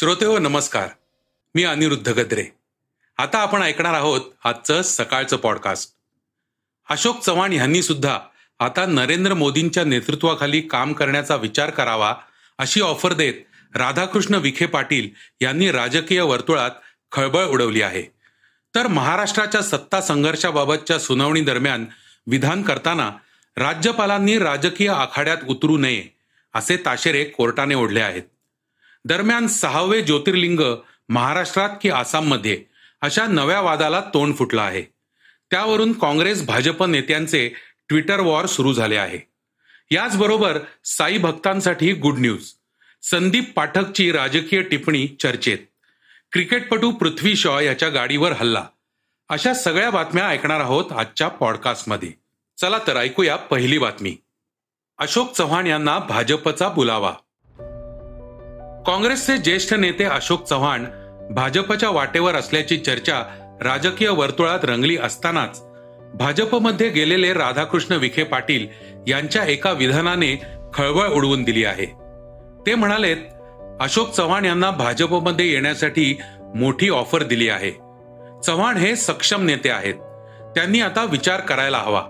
श्रोते हो नमस्कार. मी अनिरुद्ध गद्रे. आता आपण ऐकणार आहोत आजचं सकाळचं पॉडकास्ट अशोक चव्हाण यांनी सुद्धा आता नरेंद्र मोदींच्या नेतृत्वाखाली काम करण्याचा विचार करावा अशी ऑफर देत राधाकृष्ण विखे पाटील यांनी राजकीय वर्तुळात खळबळ उडवली आहे. तर महाराष्ट्राच्या सत्ता संघर्षाबाबतच्या सुनावणी दरम्यान विधान करताना राज्यपालांनी राजकीय आखाड्यात उतरू नये असे ताशेरे कोर्टाने ओढले आहेत. दरम्यान सहावे ज्योतिर्लिंग महाराष्ट्रात की आसाममध्ये अशा नव्या वादाला तोंड फुटलं आहे. त्यावरून काँग्रेस भाजप नेत्यांचे ट्विटर वॉर सुरू झाले आहे. याचबरोबर साई भक्तांसाठी गुड न्यूज संदीप पाठकची राजकीय टिप्पणी चर्चेत क्रिकेटपटू पृथ्वी शॉ याच्या गाडीवर हल्ला अशा सगळ्या बातम्या ऐकणार आहोत आजच्या पॉडकास्टमध्ये. चला तर ऐकूया पहिली बातमी. अशोक चव्हाण यांना भाजपचा बुलावा. काँग्रेसचे ज्येष्ठ नेते अशोक चव्हाण भाजपच्या वाटेवर असल्याची चर्चा राजकीय वर्तुळात रंगली असतानाच. भाजपमध्ये गेलेले राधाकृष्ण विखे पाटील यांच्या एका विधानाने खळबळ उडवून दिली आहे. ते म्हणालेत अशोक चव्हाण यांना भाजपमध्ये येण्यासाठी मोठी ऑफर दिली आहे. चव्हाण हे सक्षम नेते आहेत. त्यांनी आता विचार करायला हवा.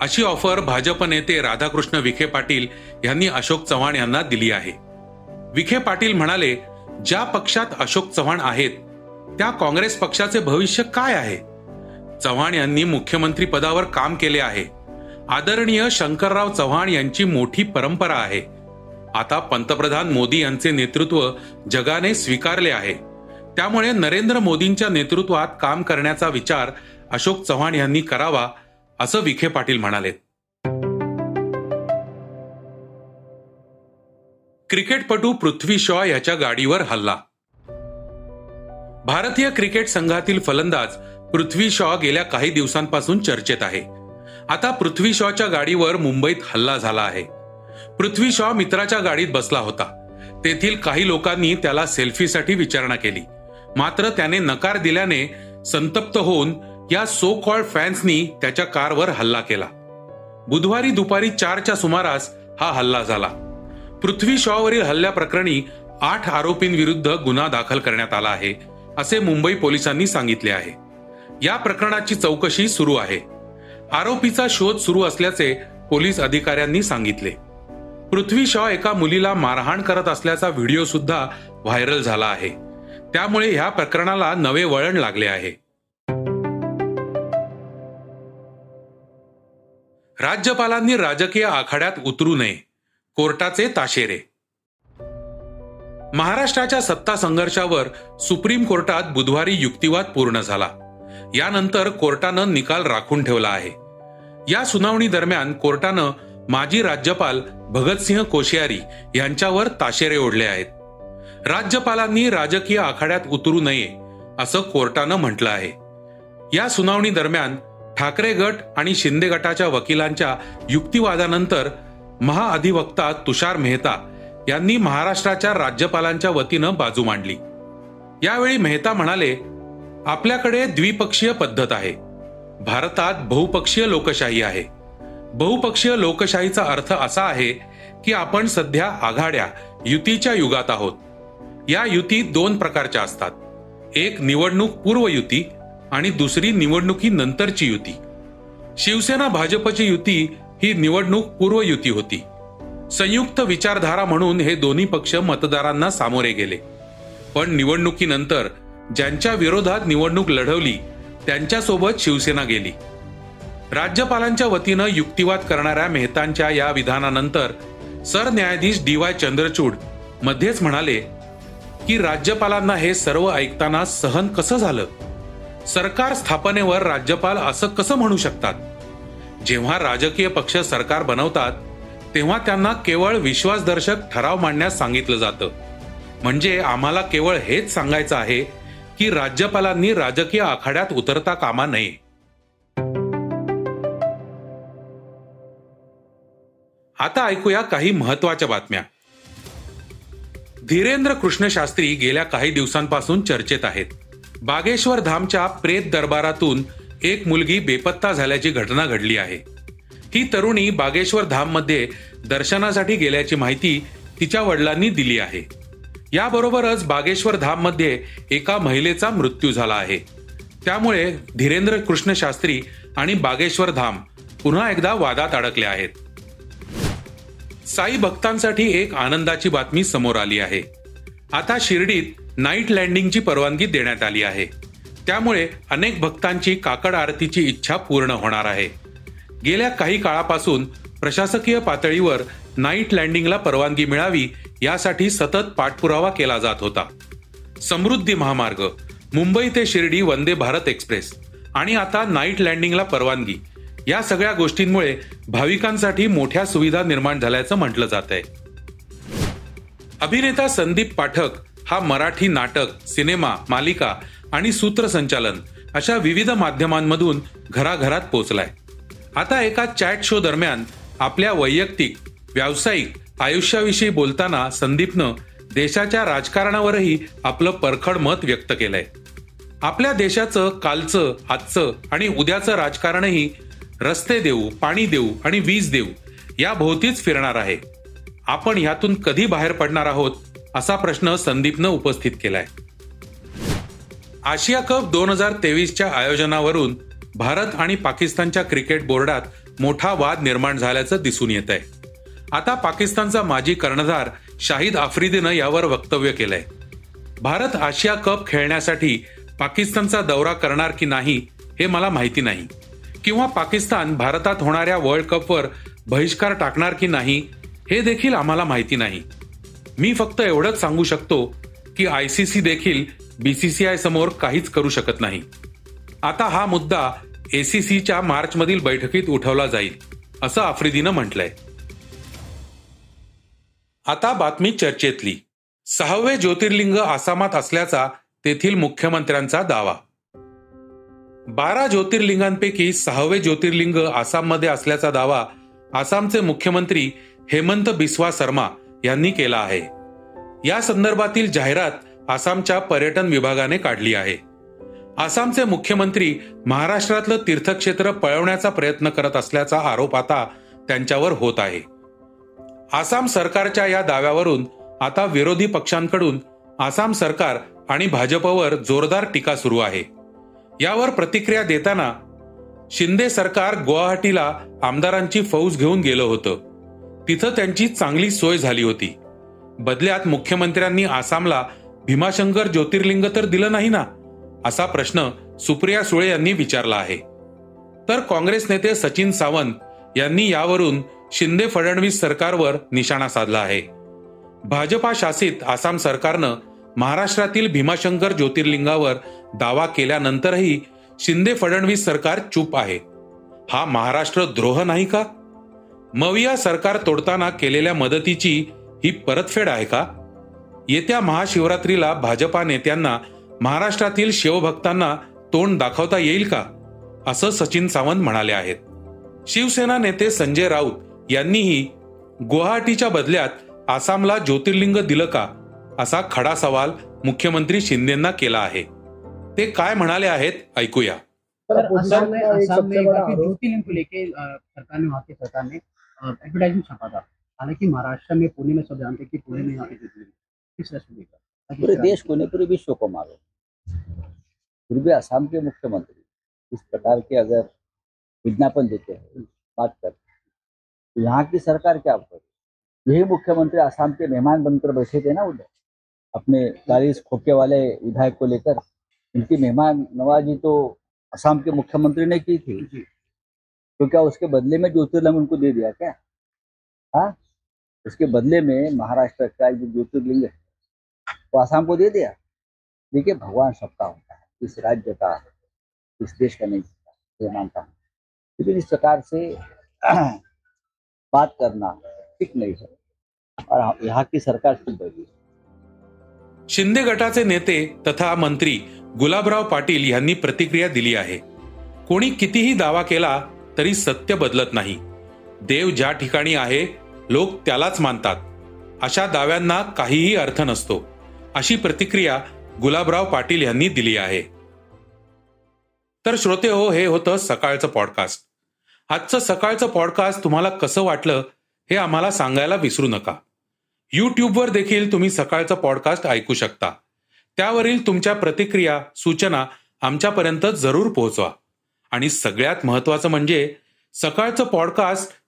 अशी ऑफर भाजप नेते राधाकृष्ण विखे पाटील यांनी अशोक चव्हाण यांना दिली आहे. विखे पाटील म्हणाले ज्या पक्षात अशोक चव्हाण आहेत त्या काँग्रेस पक्षाचे भविष्य काय आहे? चव्हाण यांनी मुख्यमंत्री पदावर काम केले आहे. आदरणीय शंकरराव चव्हाण यांची मोठी परंपरा आहे. आता पंतप्रधान मोदी यांचे नेतृत्व जगाने स्वीकारले आहे. त्यामुळे नरेंद्र मोदींच्या नेतृत्वात काम करण्याचा विचार अशोक चव्हाण यांनी करावा असं विखे पाटील म्हणाले क्रिकेटपटू पृथ्वी शॉ याच्या गाडीवर हल्ला. भारतीय क्रिकेट संघातील फलंदाज पृथ्वी शॉ गेल्या काही दिवसांपासून चर्चेत आहे. आता पृथ्वी शॉच्या गाडीवर मुंबईत हल्ला झाला आहे. पृथ्वी शॉ मित्राच्या गाडीत बसला होता. तेथील काही लोकांनी त्याला सेल्फीसाठी विचारणा केली. मात्र त्याने नकार दिल्याने संतप्त होऊन या सो कॉल्ड फॅन्सनी त्याच्या कारवर हल्ला केला. बुधवारी दुपारी चारच्या सुमारास हा हल्ला झाला. पृथ्वी शॉवरील हल्ल्याप्रकरणी आठ आरोपींविरुद्ध गुन्हा दाखल करण्यात आला आहे असे मुंबई पोलिसांनी सांगितले आहे. या प्रकरणाची चौकशी सुरू आहे. आरोपीचा शोध सुरू असल्याचे पोलीस अधिकाऱ्यांनी सांगितले. पृथ्वी शॉ एका मुलीला मारहाण करत असल्याचा व्हिडिओ सुद्धा व्हायरल झाला आहे. त्यामुळे ह्या प्रकरणाला नवे वळण लागले आहे. राज्यपालांनी राजकीय आखाड्यात उतरू नये. कोर्टाचे ताशेरे. महाराष्ट्राच्या सत्ता संघर्षावर सुप्रीम कोर्टात बुधवारी युक्तिवाद पूर्ण झाला. यानंतर कोर्टानं निकाल राखून ठेवला आहे. या सुनावणी दरम्यान कोर्टानं माजी राज्यपाल भगतसिंह कोश्यारी यांच्यावर ताशेरे ओढले आहेत. राज्यपालांनी राजकीय आखाड्यात उतरू नये असं कोर्टानं म्हटलं आहे. या सुनावणी दरम्यान ठाकरे गट आणि शिंदे गटाच्या वकिलांच्या युक्तिवादानंतर महाअधिवक्ता तुषार मेहता यांनी महाराष्ट्राच्या राज्यपालांच्या वतीनं बाजू मांडली. यावेळी मेहता म्हणाले आपल्याकडे द्विपक्षीय पद्धत आहे. भारतात बहुपक्षीय लोकशाही आहे. बहुपक्षीय लोकशाहीचा अर्थ असा आहे की आपण सध्या आघाड्या युतीच्या युगात आहोत. या युती दोन प्रकारच्या असतात. एक निवडणूक पूर्व युती आणि दुसरी निवडणुकीनंतरची युती. शिवसेना भाजपची युती ही निवडणूक पूर्व युती होती. संयुक्त विचारधारा म्हणून हे दोन्ही पक्ष मतदारांना सामोरे गेले. पण निवडणुकीनंतर ज्यांच्या विरोधात निवडणूक लढवली त्यांच्यासोबत शिवसेना गेली. राज्यपालांच्या वतीनं युक्तिवाद करणाऱ्या मेहतांच्या या विधानानंतर सरन्यायाधीश डी वाय चंद्रचूड मध्येच म्हणाले की राज्यपालांना हे सर्व ऐकताना सहन कसं झालं? सरकार स्थापनेवर राज्यपाल असं कसं म्हणू शकतात? जेव्हा राजकीय पक्ष सरकार बनवतात तेव्हा त्यांना केवळ विश्वासदर्शक ठराव मांडण्यास सांगितलं जातं. म्हणजे आम्हाला केवळ हेच सांगायचं आहे की राज्यपालांनी राजकीय आखाड्यात उतरता कामा नये. आता ऐकूया काही महत्त्वाच्या बातम्या. धीरेंद्र कृष्ण शास्त्री गेल्या काही दिवसांपासून चर्चेत आहेत. बागेश्वर धामच्या प्रेत दरबारातून एक मुलगी बेपत्ता झाल्याची घटना घडली आहे. ही तरुणी बागेश्वर धाममध्ये दर्शनासाठी गेल्याची माहिती तिच्या वडिलांनी दिली आहे. याबरोबरच बागेश्वर धाममध्ये एका महिलेचा मृत्यू झाला आहे. त्यामुळे धीरेंद्र कृष्ण शास्त्री आणि बागेश्वर धाम पुन्हा एकदा वादात अडकले आहेत. साई भक्तांसाठी एक आनंदाची बातमी समोर आली आहे. आता शिर्डीत नाईट लँडिंगची परवानगी देण्यात आली आहे. त्यामुळे अनेक भक्तांची काकड आरतीची इच्छा पूर्ण होणार आहे. गेल्या काही काळापासून प्रशासकीय पातळीवर नाईट लँडिंगला परवानगी मिळावी यासाठी सतत पाठपुरावा केला जात होता. समृद्धी महामार्ग मुंबई ते शिर्डी वंदे भारत एक्सप्रेस आणि आता नाईट लँडिंगला परवानगी या सगळ्या गोष्टींमुळे भाविकांसाठी मोठ्या सुविधा निर्माण झाल्याचं म्हटलं जात आहे. अभिनेता संदीप पाठक हा मराठी नाटक सिनेमा मालिका आणि सूत्रसंचालन अशा विविध माध्यमांमधून घराघरात पोचलाय. आता एका चॅट शो दरम्यान आपल्या वैयक्तिक व्यावसायिक आयुष्याविषयी बोलताना संदीपनं देशाच्या राजकारणावरही आपलं परखड मत व्यक्त केलंय. आपल्या देशाचं कालचं आजचं आणि उद्याचं राजकारणही रस्ते देऊ पाणी देऊ आणि वीज देऊ या भोवतीच फिरणार आहे. आपण यातून कधी बाहेर पडणार आहोत असा प्रश्न संदीपनं उपस्थित केलाय. आशिया कप दोन हजार तेवीसच्या आयोजनावरून भारत आणि पाकिस्तानच्या क्रिकेट बोर्डात मोठा वाद निर्माण झाल्याचं दिसून येत आहे. आता पाकिस्तानचा माजी कर्णधार शाहिद आफ्रिदीनं यावर वक्तव्य केलंय. भारत आशिया कप खेळण्यासाठी पाकिस्तानचा दौरा करणार की नाही हे मला माहिती नाही. किंवा पाकिस्तान भारतात होणाऱ्या वर्ल्ड कपवर बहिष्कार टाकणार की नाही हे देखील आम्हाला माहिती नाही. मी फक्त एवढंच सांगू शकतो की आयसीसी देखील बीसीसीआय समोर काहीच करू शकत नाही. आता हा मुद्दा एसीसीच्या मार्चमधील बैठकीत उठवला जाईल असं आफ्रिदीनं म्हटलंय. आता बातमी चर्चेतली. सहावे ज्योतिर्लिंग आसामात असल्याचा तेथील मुख्यमंत्र्यांचा दावा. बारा ज्योतिर्लिंगांपैकी सहावे ज्योतिर्लिंग आसाममध्ये असल्याचा दावा आसामचे मुख्यमंत्री हेमंत बिस्वा शर्मा यांनी केला आहे. या संदर्भातील जाहिरात आसामच्या पर्यटन विभागाने काढली आहे. आसामचे मुख्यमंत्री महाराष्ट्रातलं तीर्थक्षेत्र पळवण्याचा प्रयत्न करत असल्याचा आरोप आता त्यांच्यावर होत आहे. आसाम सरकारच्या या दाव्यावरून आता विरोधी पक्षांकडून आसाम सरकार आणि भाजपवर जोरदार टीका सुरू आहे. यावर प्रतिक्रिया देताना शिंदे सरकार गुवाहाटीला आमदारांची फौज घेऊन गेलं होतं. तिथं त्यांची चांगली सोय झाली होती. बदल्यात मुख्यमंत्र्यांनी आसामला भीमाशंकर ज्योतिर्लिंग तर दिलं नाही ना असा प्रश्न सुप्रिया सुळे यांनी विचारला आहे. तर काँग्रेस नेते सचिन सावंत यांनी यावरून शिंदे फडणवीस सरकारवर निशाणा साधला आहे. भाजपा शासित आसाम सरकारनं महाराष्ट्रातील भीमाशंकर ज्योतिर्लिंगावर दावा केल्यानंतरही शिंदे फडणवीस सरकार चूप आहे. हा महाराष्ट्र द्रोह नाही का? मविया सरकार तोडताना केलेल्या मदतीची ही परतफेड आहे का? येत्या महाशिवरात्रीला भाजपा नेत्यांना महाराष्ट्रातील शिवभक्तांना तोंड दाखवता येईल का? असं सचिन सावंत म्हणाले आहेत. शिवसेना नेते संजय राऊत यांनीही गुवाहाटीच्या बदल्यात आसामला ज्योतिर्लिंग दिलं का? असा खडा सवाल मुख्यमंत्री शिंदेना केला आहे. ते काय म्हणाले आहेत ऐकूया. ज्योतिर्लिंग सरकार ने हालाँकि महाराष्ट्र में पुणे में सब जानते हैं कि पुणे में यहाँ पे किस तरह से पूरे देश को नहीं पूरे विश्व को मारो फिर भी असम के मुख्यमंत्री इस प्रकार के अगर विज्ञापन देते हैं बात करते तो यहाँ की सरकार क्या करे यही मुख्यमंत्री आसाम के मेहमान बनकर बैठे थे ना उधर। अपने चालीस खोखे वाले विधायक को लेकर इनकी मेहमान नवाजी तो असम के मुख्यमंत्री ने की थी। तो क्या उसके बदले में ज्योतिर्लिंग उनको दे दिया क्या? हाँ? उसके बदले में महाराष्ट्र का जो ज्योतिर्लिंग है वो आसाम को दे दिया। देखिए भगवान सबका होता है इस राज्य का इस देश का नहीं ये मानता हूँ। लेकिन इस प्रकार से बात करना ठीक नहीं है और यहाँ की सरकार शुद्ध बैठी शिंदे गटाचे नेते तथा मंत्री गुलाबराव पाटील यांनी प्रतिक्रिया दिली आहे. कोणी कितीही दावा केला तरी सत्य बदलत नाही. देव ज्या ठिकाणी आहे लोक त्यालाच मानतात. अशा दाव्यांना काहीही अर्थ नसतो. अशी प्रतिक्रिया गुलाबराव पाटील यांनी दिली आहे. तर श्रोते हो हे होतं सकाळचं पॉडकास्ट आजचं सकाळचं पॉडकास्ट तुम्हाला कसं वाटलं हे आम्हाला सांगायला विसरू नका. यूट्यूबवर देखील तुम्ही सकाळचं पॉडकास्ट ऐकू शकता. त्यावरील तुमच्या प्रतिक्रिया सूचना आमच्यापर्यंत जरूर पोहोचवा. आणि सगळ्यात महत्वाचं म्हणजे सकाळचं पॉडकास्ट